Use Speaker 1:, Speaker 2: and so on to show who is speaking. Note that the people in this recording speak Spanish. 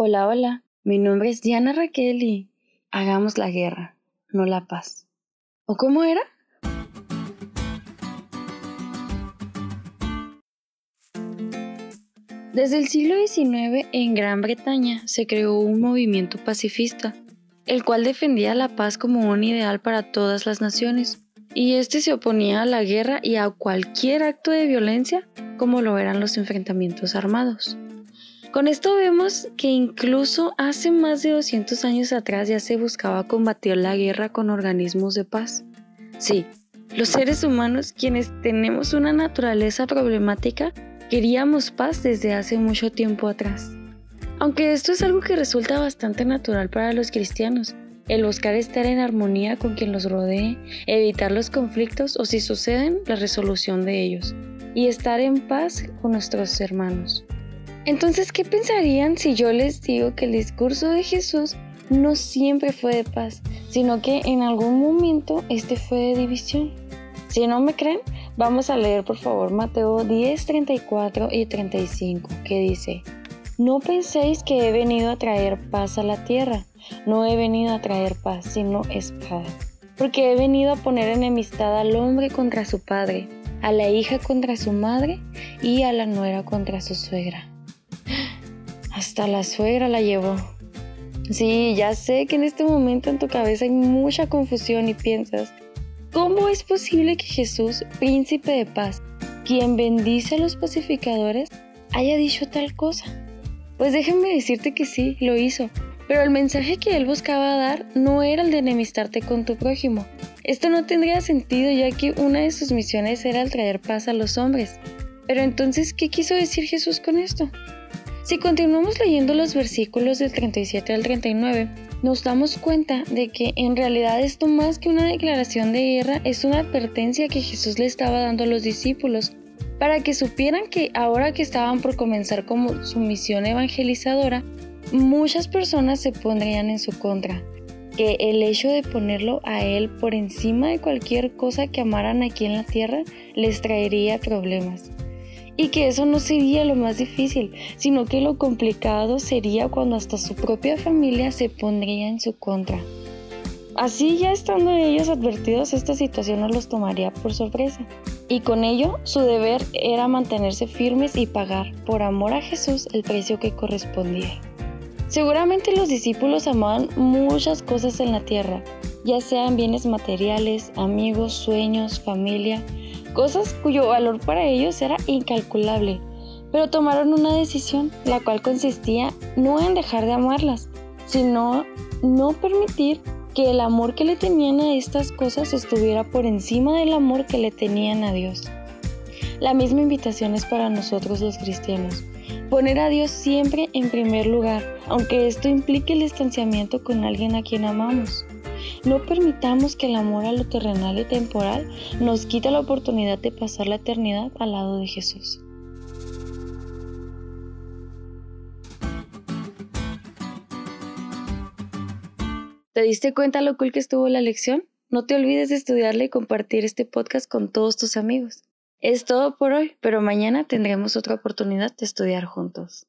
Speaker 1: Hola, hola, mi nombre es Diana Raquel y hagamos la guerra, no la paz. ¿O cómo era? Desde el siglo XIX en Gran Bretaña se creó un movimiento pacifista, el cual defendía la paz como un ideal para todas las naciones, y este se oponía a la guerra y a cualquier acto de violencia como lo eran los enfrentamientos armados. Con esto vemos que incluso hace más de 200 años atrás ya se buscaba combatir la guerra con organismos de paz. Sí, los seres humanos, quienes tenemos una naturaleza problemática, queríamos paz desde hace mucho tiempo atrás. Aunque esto es algo que resulta bastante natural para los cristianos, el buscar estar en armonía con quien los rodee, evitar los conflictos o si suceden, la resolución de ellos, y estar en paz con nuestros hermanos. Entonces, ¿qué pensarían si yo les digo que el discurso de Jesús no siempre fue de paz, sino que en algún momento este fue de división? Si no me creen, vamos a leer por favor Mateo 10, 34 y 35, que dice, No penséis que he venido a traer paz a la tierra, no he venido a traer paz, sino espada. Porque he venido a poner enemistad al hombre contra su padre, a la hija contra su madre y a la nuera contra su suegra. Hasta la suegra la llevó. Sí, ya sé que en este momento en tu cabeza hay mucha confusión y piensas, ¿cómo es posible que Jesús, príncipe de paz, quien bendice a los pacificadores, haya dicho tal cosa? Pues déjenme decirte que sí, lo hizo, pero el mensaje que él buscaba dar no era el de enemistarte con tu prójimo. Esto no tendría sentido ya que una de sus misiones era el traer paz a los hombres. Pero entonces, ¿qué quiso decir Jesús con esto? Si continuamos leyendo los versículos del 37 al 39, nos damos cuenta de que en realidad esto más que una declaración de guerra es una advertencia que Jesús le estaba dando a los discípulos para que supieran que ahora que estaban por comenzar como su misión evangelizadora, muchas personas se pondrían en su contra, que el hecho de ponerlo a Él por encima de cualquier cosa que amaran aquí en la tierra les traería problemas y que eso no sería lo más difícil, sino que lo complicado sería cuando hasta su propia familia se pondría en su contra. Así ya estando ellos advertidos, esta situación no los tomaría por sorpresa. Y con ello, su deber era mantenerse firmes y pagar, por amor a Jesús, el precio que correspondía. Seguramente los discípulos amaban muchas cosas en la tierra, ya sean bienes materiales, amigos, sueños, familia, cosas cuyo valor para ellos era incalculable, pero tomaron una decisión, la cual consistía no en dejar de amarlas, sino no permitir que el amor que le tenían a estas cosas estuviera por encima del amor que le tenían a Dios. La misma invitación es para nosotros los cristianos. Poner a Dios siempre en primer lugar, aunque esto implique el distanciamiento con alguien a quien amamos. No permitamos que el amor a lo terrenal y temporal nos quite la oportunidad de pasar la eternidad al lado de Jesús. ¿Te diste cuenta lo cool que estuvo la lección? No te olvides de estudiarla y compartir este podcast con todos tus amigos. Es todo por hoy, pero mañana tendremos otra oportunidad de estudiar juntos.